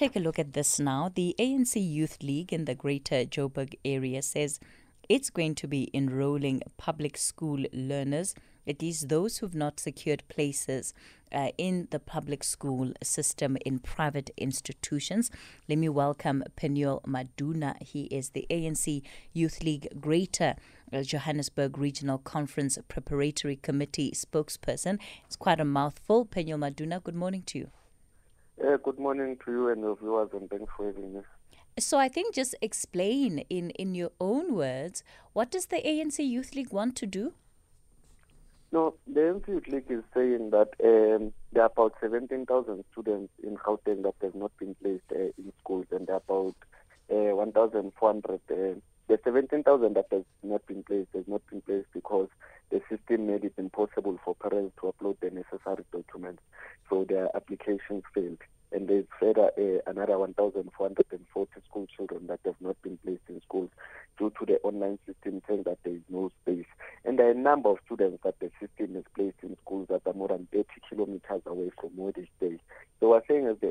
take a look at this now. The ANC Youth League in the Greater Joburg area says it's going to be enrolling public school learners, at least those who've not secured places uh, in the public school system in private institutions. Let me welcome Penuel Maduna. He is the ANC Youth League Greater uh, Johannesburg Regional Conference Preparatory Committee spokesperson. It's quite a mouthful. Penuel Maduna, good morning to you. Uh, good morning to you and your viewers, and thanks for having me. So I think just explain in, in your own words, what does the ANC Youth League want to do? No, the ANC Youth League is saying that um, there are about 17,000 students in Gauteng that have not been placed uh, in schools, and there are about uh, 1,400. Uh, the 17,000 that has not been placed has not been placed because the system made it impossible for parents to upload the necessary documents, so their applications failed there's further another 1,440 school children that have not been placed in schools due to the online system saying that there is no space. And there are a number of students that the system has placed in schools that are more than 30 kilometers away from where they stay. So we're saying as the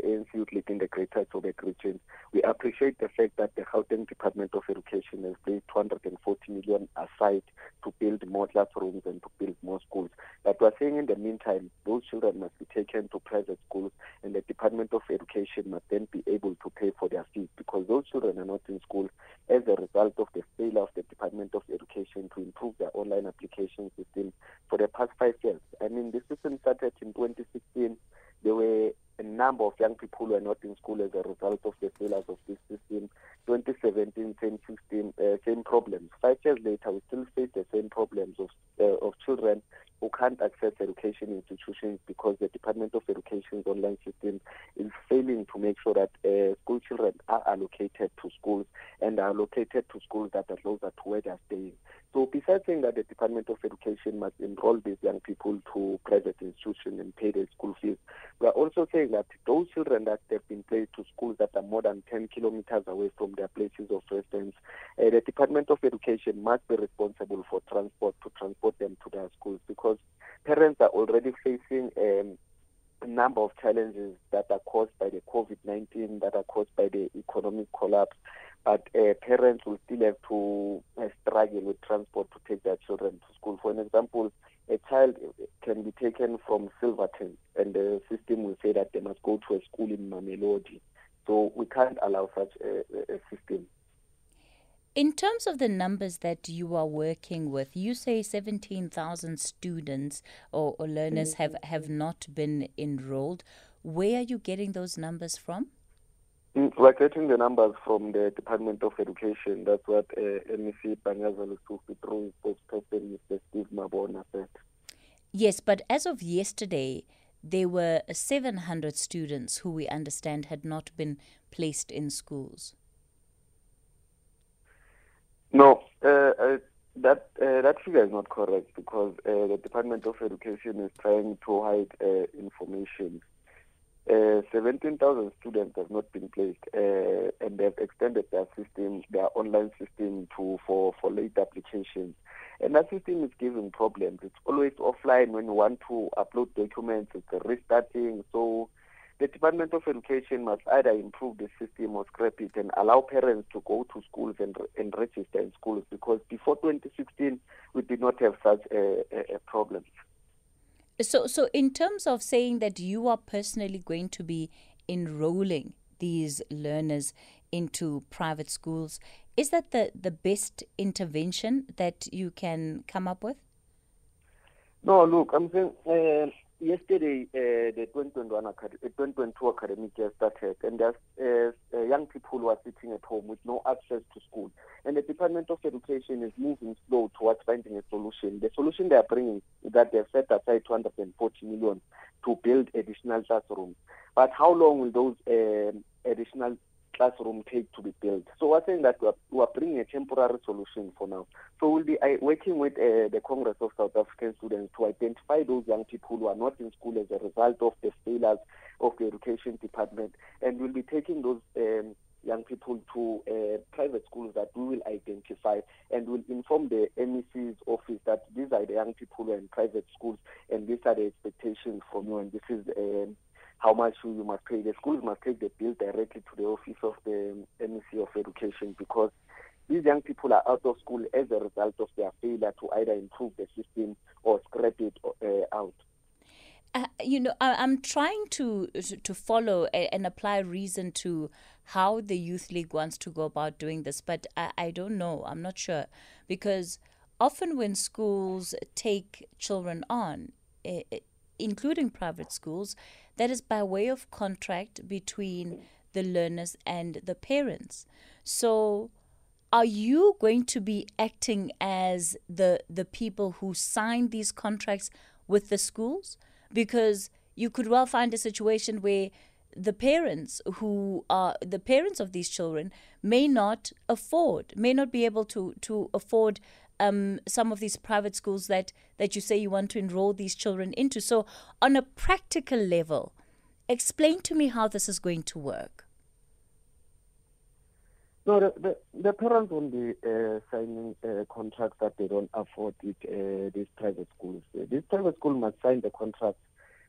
In the Greater Joburg region, we appreciate the fact that the Gauteng Department of Education has placed 240 million aside to build more classrooms and to build more schools. But we're saying in the meantime, those children must be taken to private schools and the Department of Education must then be able to pay for their fees because those children are not in school as a result of the failure of the Department of Education to improve their online application system for the past five years. I mean, the system started in 2016. There were a number of young people who were not in school as a result of the failures of this system. 2017, same system, uh, same problems. Five years later, we still face the same problems of uh, of children who can't access education institutions because the Department of Education's online system is failing to make sure that uh, school children are allocated to schools and are allocated to schools that are closer to where they are staying. So besides saying that the Department of Education must enroll these young people to private institutions and pay their school fees, we are also saying that those children that have been placed to schools that are more than 10 kilometers away from their places of residence, uh, the Department of Education must be responsible for transport to transport them to their schools because parents are already facing um, a number of challenges that are caused by the COVID-19, that are caused by the economic collapse. But uh, parents will still have to uh, struggle with transport to take their children to school. For an example, a child can be taken from Silverton, and the system will say that they must go to a school in Mamelodi. So we can't allow such a, a system. In terms of the numbers that you are working with, you say 17,000 students or, or learners mm-hmm. have, have not been enrolled. Where are you getting those numbers from? Mm, we're getting the numbers from the Department of Education. That's what uh, MEC Panyaza Lesufi through spokesperson Mr. Steve Mabona said. Yes, but as of yesterday, there were 700 students who we understand had not been placed in schools. No, uh, uh, that uh, that figure is not correct because uh, the Department of Education is trying to hide uh, information. Uh, 17,000 students have not been placed, and they've extended their system, their online system, to for for late applications. And that system is giving problems. It's always offline when you want to upload documents. It's restarting. So the Department of Education must either improve the system or scrap it and allow parents to go to schools and, and register in schools because before 2016 we did not have such a, a, a problem. So, so in terms of saying that you are personally going to be enrolling these learners into private schools, is that the, the best intervention that you can come up with? No, look, I'm saying uh, yesterday uh, the 2021 acad- 2022 uh, academic year started and there's uh, uh, young people who are sitting at home with no access to school. And the department of education is moving slow towards finding a solution. The solution they are bringing is that they've set aside 240 million to build additional classrooms. But how long will those um, additional classroom take to be built. So we're saying that we're, we're bringing a temporary solution for now. So we'll be working with uh, the Congress of South African Students to identify those young people who are not in school as a result of the failures of the education department, and we'll be taking those um, young people to uh, private schools that we will identify and we'll inform the MEC's office that these are the young people in private schools and these are the expectations from you and this is um, how much you must pay. The schools must take the bill directly to the office of the MEC of Education because these young people are out of school as a result of their failure to either improve the system or scrap it uh, out. Uh, you know, I, am trying to to follow and apply reason to how the youth league wants to go about doing this, but I, I don't know. I'm not sure because often when schools take children on, including private schools, that is by way of contract between the learners and the parents. So, are you going to be acting as the the people who sign these contracts with the schools? Because you could well find a situation where the parents who are the parents of these children may not afford, may not be able to to afford um, some of these private schools that, that you say you want to enroll these children into. So, on a practical level, explain to me how this is going to work. No, the, the, the parents won't be uh, signing uh, contracts that they don't afford with uh, these private schools. Uh, these private schools must sign the contracts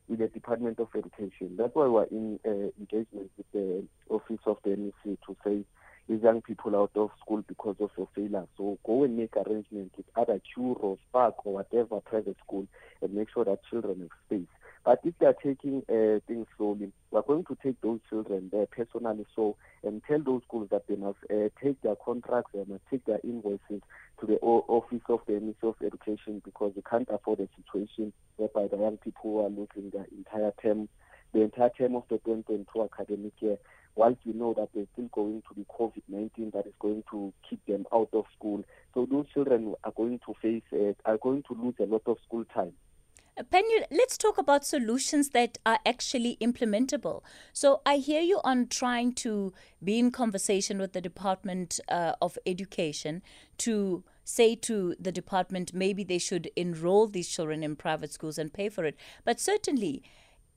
with the Department of Education. That's why we're in uh, engagement with the Office of the MEC to say these young people out of school because of your failure. So go and make arrangements with other Curro or SPARK or whatever private school and make sure that children have space. But if they are taking uh, things slowly, we're going to take those children there personally so and tell those schools that they must uh, take their contracts, must take their invoices to the o- office of the Ministry of Education because we can't afford a situation whereby the young people are losing their entire term, the entire term of the 2022 academic year whilst we know that there's still going to be COVID 19 that is going to keep them out of school. So those children are going to face, uh, are going to lose a lot of school time. Uh, Penny, let's talk about solutions that are actually implementable. So I hear you on trying to be in conversation with the Department uh, of Education to say to the department maybe they should enroll these children in private schools and pay for it. But certainly,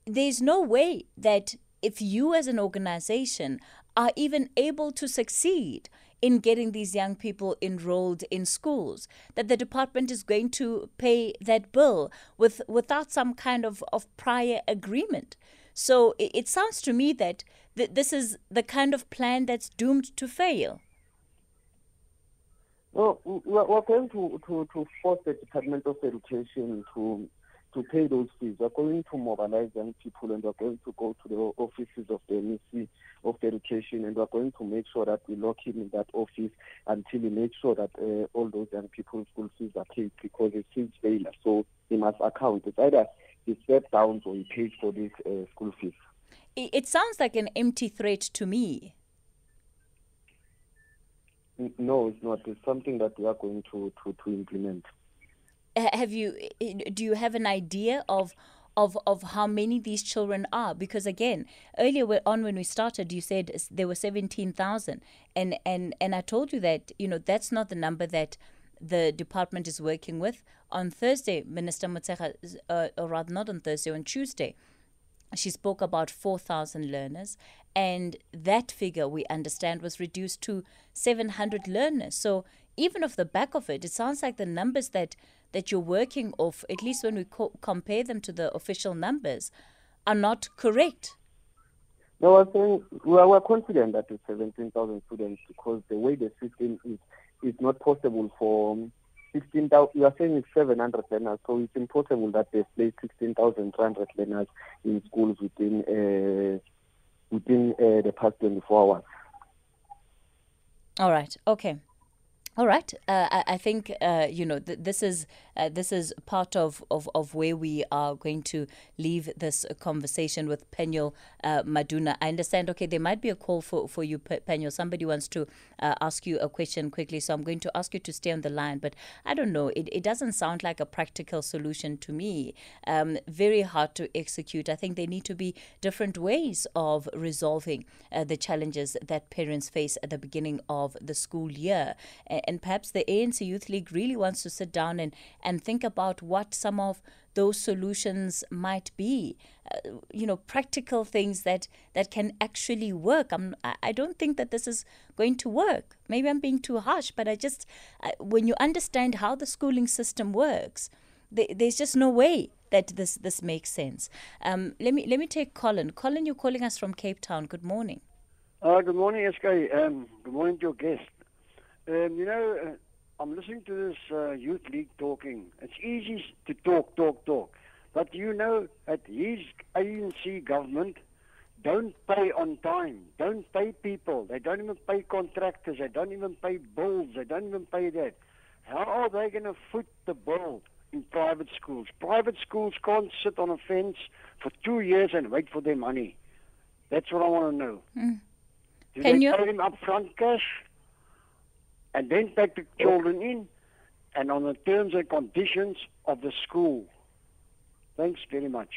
there's no way that if you as an organization are even able to succeed in getting these young people enrolled in schools, that the department is going to pay that bill with without some kind of, of prior agreement. So it, it sounds to me that th- this is the kind of plan that's doomed to fail. Well, we're going to, to, to force the Department of Education to to pay those fees. We're going to mobilize young people and we're going to go to the offices of the MEC of the Education and we're going to make sure that we lock him in that office until we make sure that uh, all those young people's school fees are paid because it's his failure. So he must account. It's either he steps down or he pays for these uh, school fees. It sounds like an empty threat to me. No, it's not. It's something that we are going to, to, to implement have you do you have an idea of of of how many these children are? Because again earlier on when we started you said there were 17,000 and and and I told you that you know that's not the number that the department is working with. On Thursday Minister Motshekga uh, or rather not on Thursday on Tuesday she spoke about 4,000 learners, and that figure we understand was reduced to 700 learners. So, even off the back of it, it sounds like the numbers that that you're working off, at least when we co- compare them to the official numbers, are not correct. No, I think we are, confident that it's 17,000 students because the way the system is, it's not possible for 16,000. You are saying it's 700 learners, so it's impossible that they play 16,300 learners in schools within uh, within uh, the past 24 hours. All right. Okay. All right. Uh, I, I, think uh, you know th- this is uh, this is part of, of, of where we are going to leave this conversation with Penuel uh, Maduna. I understand. Okay, there might be a call for for you, Penuel. Somebody wants to uh, ask you a question quickly, so I'm going to ask you to stay on the line. But I don't know. It, it doesn't sound like a practical solution to me. Um, very hard to execute. I think there need to be different ways of resolving uh, the challenges that parents face at the beginning of the school year and perhaps the ANC Youth League really wants to sit down and, and think about what some of those solutions might be. Uh, you know, practical things that, that can actually work. I'm, I don't think that this is going to work. Maybe I'm being too harsh, but I just, when you understand how the schooling system works, there's just no way that this this makes sense. Um, let me let me take Colin. Colin, you're calling us from Cape Town. Good morning. Uh, good morning, SK. Um, good morning to your guest. Um, you know, uh, I'm listening to this uh, youth league talking. It's easy to talk, talk, talk. But you know that his ANC government don't pay on time, don't pay people. They don't even pay contractors. They don't even pay bills. They don't even pay that. How are they going to foot the bill in private schools? Private schools can't sit on a fence for two years and wait for their money. That's what I want to know. Mm. Do Can they you? pay them upfront cash and then take the children in and on the terms and conditions of the school? Thanks very much.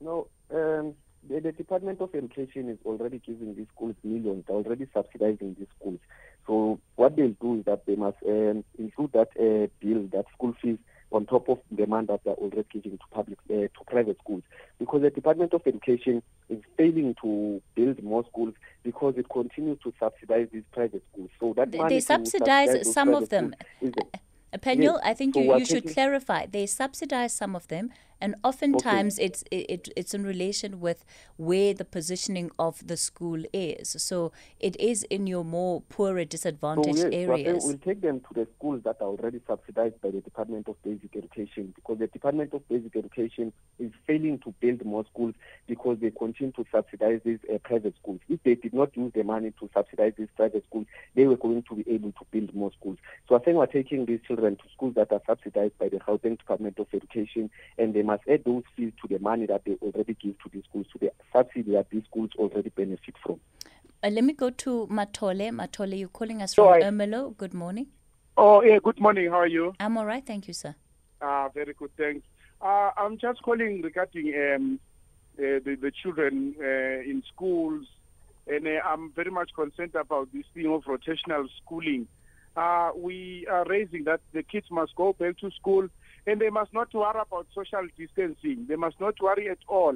No, um, the, the, Department of Education is already giving these schools millions, They're already subsidizing these schools. So what they'll do is that they must um, include that uh, bill, that school fees on top of the amount that they're already giving to public uh, to private schools because the Department of Education is failing to build more schools because it continues to subsidize these private schools. So that they, they subsidize, subsidize some of them. Penuel, yes. I think so you, you should clarify. They subsidize some of them, and oftentimes okay. it's it, it's in relation with where the positioning of the school is. So it is in your more poorer, disadvantaged so, yes, areas. We'll take them to the schools that are already subsidized by the Department of Basic Education because the Department of Basic Education is failing to build more schools because they continue to subsidize these uh, private schools. If they did not use the money to subsidize these private schools, they were going to be able to build more schools. So I think we're taking these children to schools that are subsidized by the Gauteng Department of Education and they must add those fees to the money that they already give to these schools, to the subsidy that these schools already benefit from. Uh, let me go to Matole. Matole, you're calling us from Ermelo. Good morning. Oh, yeah, good morning. How are you? I'm all right. Thank you, sir. Uh, very good. Thanks. Uh, I'm just calling regarding um, uh, the, the children uh, in schools, and uh, I'm very much concerned about this thing of rotational schooling. Uh, we are raising that the kids must go back to school and they must not worry about social distancing. They must not worry at all.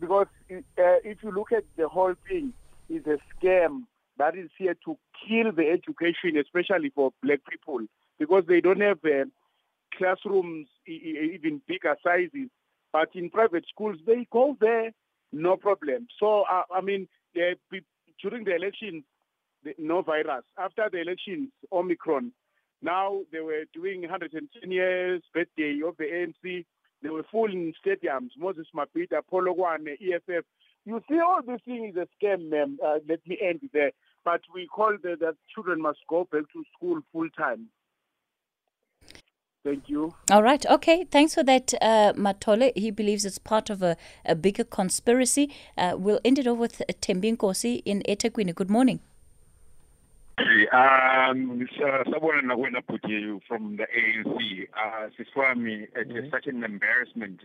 Because uh, if you look at the whole thing, it's a scam that is here to kill the education, especially for black people, because they don't have uh, classrooms, even bigger sizes. But in private schools, they go there, no problem. So, uh, I mean, during the elections, the, no virus. After the elections, Omicron, now they were doing 110 years birthday of the ANC. They were full in stadiums. Moses Mabhida, Polokwane, EFF. You see, all this thing is a scam, ma'am. Uh, let me end there. But we call that children must go back to school full time. Thank you. All right. Okay. Thanks for that, uh, Matole. He believes it's part of a, a bigger conspiracy. Uh, we'll end it off with Thembinkosi in eThekwini. Good morning. Um, Sabona Nakwena you from the ANC. Uh, Siswami, it is mm-hmm. such an embarrassment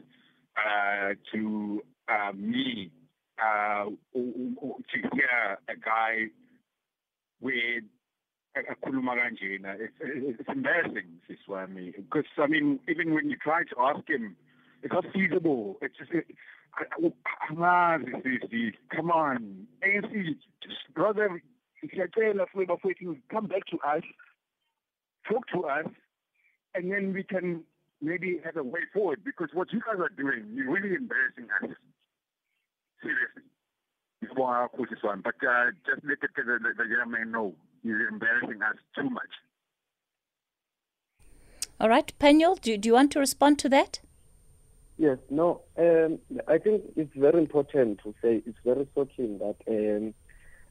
uh, to uh, me uh, to hear a guy with a kulumaganjina. It's, it's embarrassing, Siswami, because I mean, even when you try to ask him, it's not feasible. It's just. It, Come on, ANC, just rather siyacela for bafowethu come back to us talk to us and then we can maybe have a way forward because what you guys are doing you're really embarrassing us. Seriously. But uh, just let the, the, the young man know you're embarrassing us too much. All right Penuel, do, do you want to respond to that? Yes, no, um, I think it's very important to say it's very shocking that um,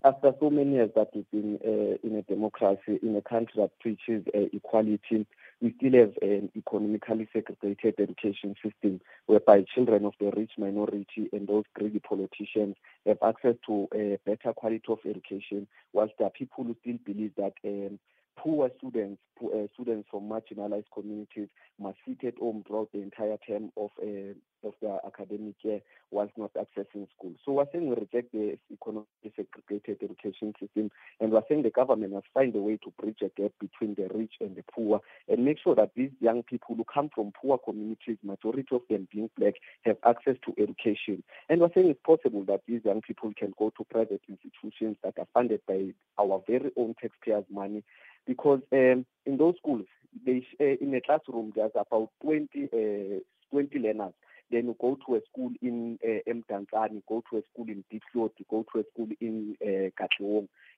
after so many years that we've been uh, in a democracy, in a country that preaches uh, equality, we still have an economically segregated education system whereby children of the rich minority and those greedy politicians have access to a better quality of education, whilst there are people who still believe that um, poor students, poor, uh, students from marginalized communities must sit at home throughout the entire term of uh, of their academic year whilst not accessing school. So we're saying we reject the economically segregated education system and we're saying the government must find a way to bridge a gap between the rich and the poor and make sure that these young people who come from poor communities, majority of them being black, have access to education. And we're saying it's possible that these young people can go to private institutions that are funded by our very own taxpayers' money because um, in those schools, they, uh, in a classroom, there's about 20, uh, 20 learners then go to a school in uh, Mdantsane, go to a school in Diepsloot, go to a school in uh,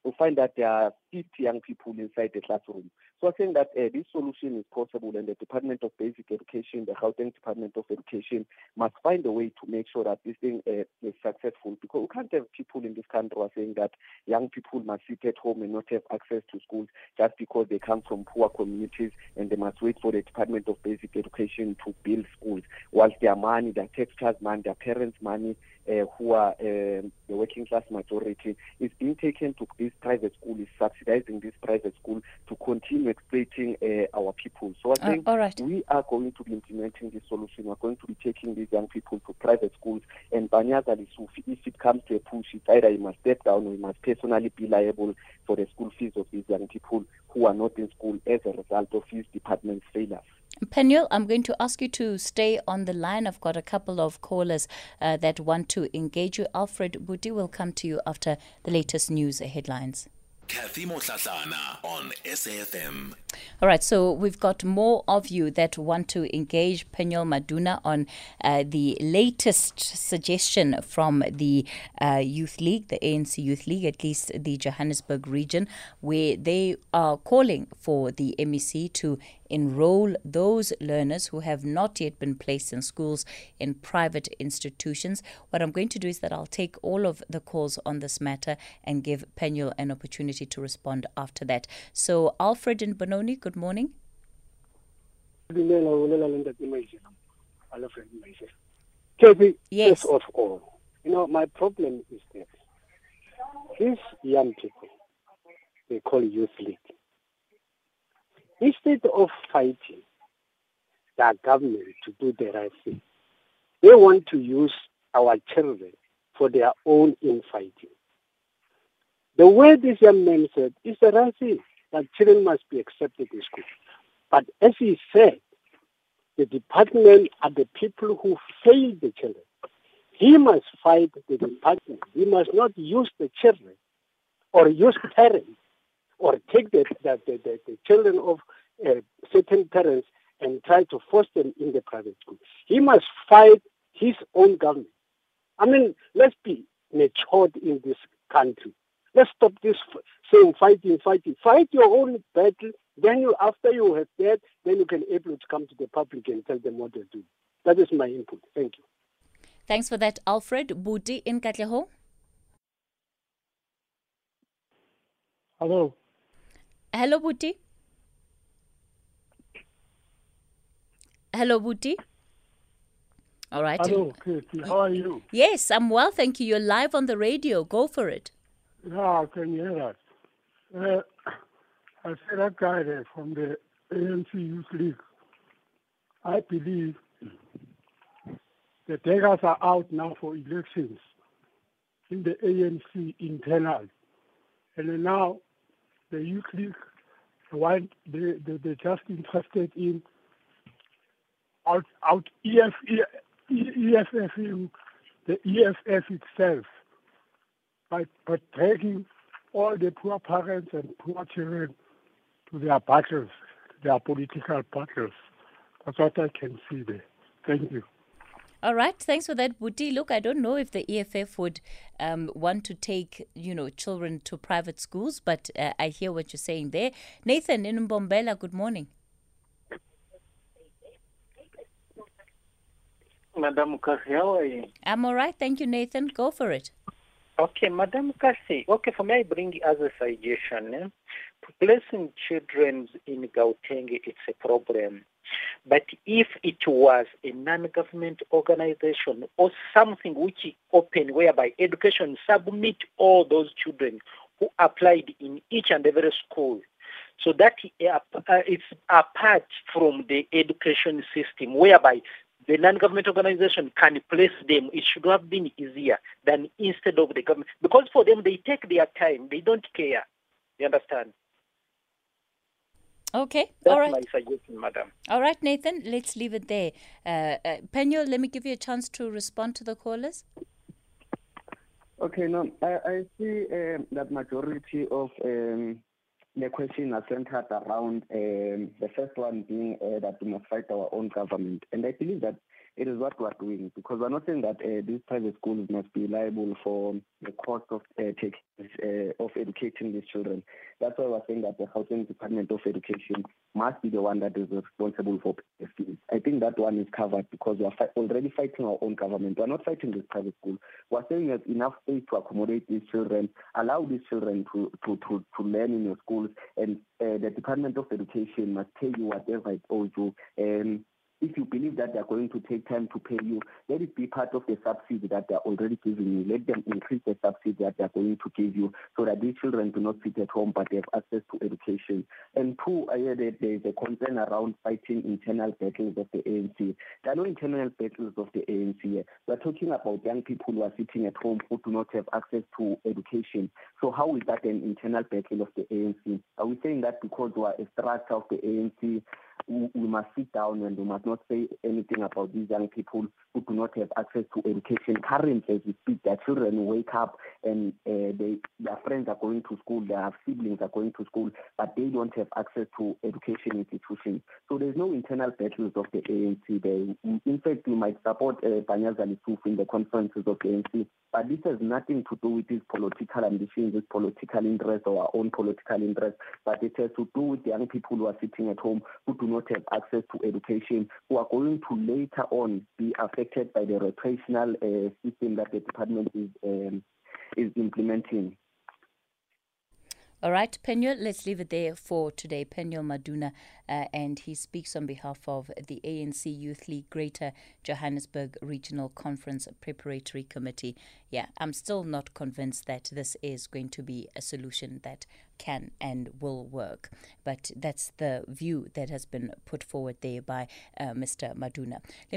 you'll find that there are 50 young people inside the classroom. So I think that uh, this solution is possible, and the Department of Basic Education, the Gauteng Department of Education, must find a way to make sure that this thing uh, is successful. Because we can't have people in this country are saying that young people must sit at home and not have access to schools just because they come from poor communities and they must wait for the Department of Basic Education to build schools, whilst their money, their taxpayers' money, their parents' money uh, who are um, the working class majority is being taken to this private school, is subsidizing this private school to continue exploiting uh, our people. So I Uh, think all right. we are going to be implementing this solution. We're going to be taking these young people to private schools. And Panyaza Lesufi, if it comes to a push, it's either he must step down or he must personally be liable for the school fees of these young people who are not in school as a result of his department's failures. Penuel, I'm going to ask you to stay on the line. I've got a couple of callers uh, that want to engage you. Alfred Buti will come to you after the latest news headlines. Kathy Motlatlana on SAFM. All right, so we've got more of you that want to engage Penuel Maduna on uh, the latest suggestion from the uh, Youth League, the ANC Youth League, at least the Johannesburg region, where they are calling for the MEC to enroll those learners who have not yet been placed in schools in private institutions. What I'm going to do is that I'll take all of the calls on this matter and give Penuel an opportunity to respond after that. So, Alfred and Benoni, good morning. dumela o lela le ntate maise alfred maise Kathy, Yes. first of all you know my problem is this these young people they call youth league instead of fighting the government to do the right thing they want to use our children for their own infighting the way this young man said is the right thing that children must be accepted in school but as he said the department are the people who fail the children. He must fight the department. He must not use the children or use parents or take the, the, the, the, the children of uh, certain parents and try to force them in the private school. He must fight his own government. I mean, let's be matured in this country. Let's stop this f- saying fighting, fighting. Fight your own battle. Then you, after you have that, then you can able to come to the public and tell them what to do. That is my input. Thank you. Thanks for that, Alfred. Buti in Katleho. Hello. Hello, Buti Hello, Buti All right. Hello, Katie. How are you? Yes, I'm well, thank you. You're live on the radio. Go for it. Yeah, I can hear that. Uh, I see that guy there from the ANC Youth League. I believe the daggers are out now for elections in the ANC internal. And now the League, want, they, they, they're just interested in out, out EF, EFF, the EFF itself by, by taking all the poor parents and poor children to their battles, their political battles. That's what I can see there. Thank you. All right, thanks for that, Buti. Look, I don't know if the EFF would um, want to take, you know, children to private schools, but uh, I hear what you're saying there. Nathan in Mbombela, good morning. Madam Kasi, how are you? I'm all right, thank you, Nathan. Go for it. Okay, Madam Kasi. Okay, for me, I bring as a suggestion. Eh? Placing children in Gauteng, it's a problem. But if it was a non-government organization or something which is open, whereby education submit all those children who applied in each and every school, so that it's apart from the education system, whereby the non-government organization can place them. It should have been easier than instead of the government, because for them they take their time, they don't care. You understand? Okay, That's all right. my suggestion, madam. All right, Nathan, let's leave it there. Uh, uh, Penuel, let me give you a chance to respond to the callers. Okay, no, I, I see um, that majority of um, the question are centered around um, the first one being uh, that we must fight our own government. And I believe that it is what we are doing because we're not saying that uh, these private schools must be liable for the cost of uh, uh, of educating these children. That's why we're saying that the Gauteng Department of Education must be the one that is responsible for the fees. I think that one is covered because we are fi- already fighting our own government. We're not fighting this private school. We're saying that enough space to accommodate these children, allow these children to, to, to, to learn in your schools, and uh, the Department of Education must pay you whatever it owes you. If you believe that they're going to take time to pay you, let it be part of the subsidy that they're already giving you. Let them increase the subsidy that they're going to give you so that these children do not sit at home but they have access to education. And two, I heard that there is a concern around fighting internal battles of the ANC. There are no internal battles of the ANC. We're talking about young people who are sitting at home who do not have access to education. So how is that an internal battle of the ANC? Are we saying that because we are a structure of the ANC, we must sit down and we must not say anything about these young people who do not have access to education. Currently, as we speak, their children wake up and uh, they, their friends are going to school, their siblings are going to school, but they don't have access to education institutions. So there's no internal battles of the ANC there. In fact, we might support uh, Panyaza Lesufi in the conferences of the ANC, but this has nothing to do with his political ambitions, his political interest, or our own political interest, but it has to do with the young people who are sitting at home who do not have access to education, who are going to later on be affected by the rotational uh, system that the department is um, is implementing. All right, Penuel, let's leave it there for today. Penuel Maduna, uh, and he speaks on behalf of the ANC Youth League Greater Johannesburg Regional Conference Preparatory Committee. Yeah, I'm still not convinced that this is going to be a solution that can and will work, but that's the view that has been put forward there by uh, Mr. Maduna. Let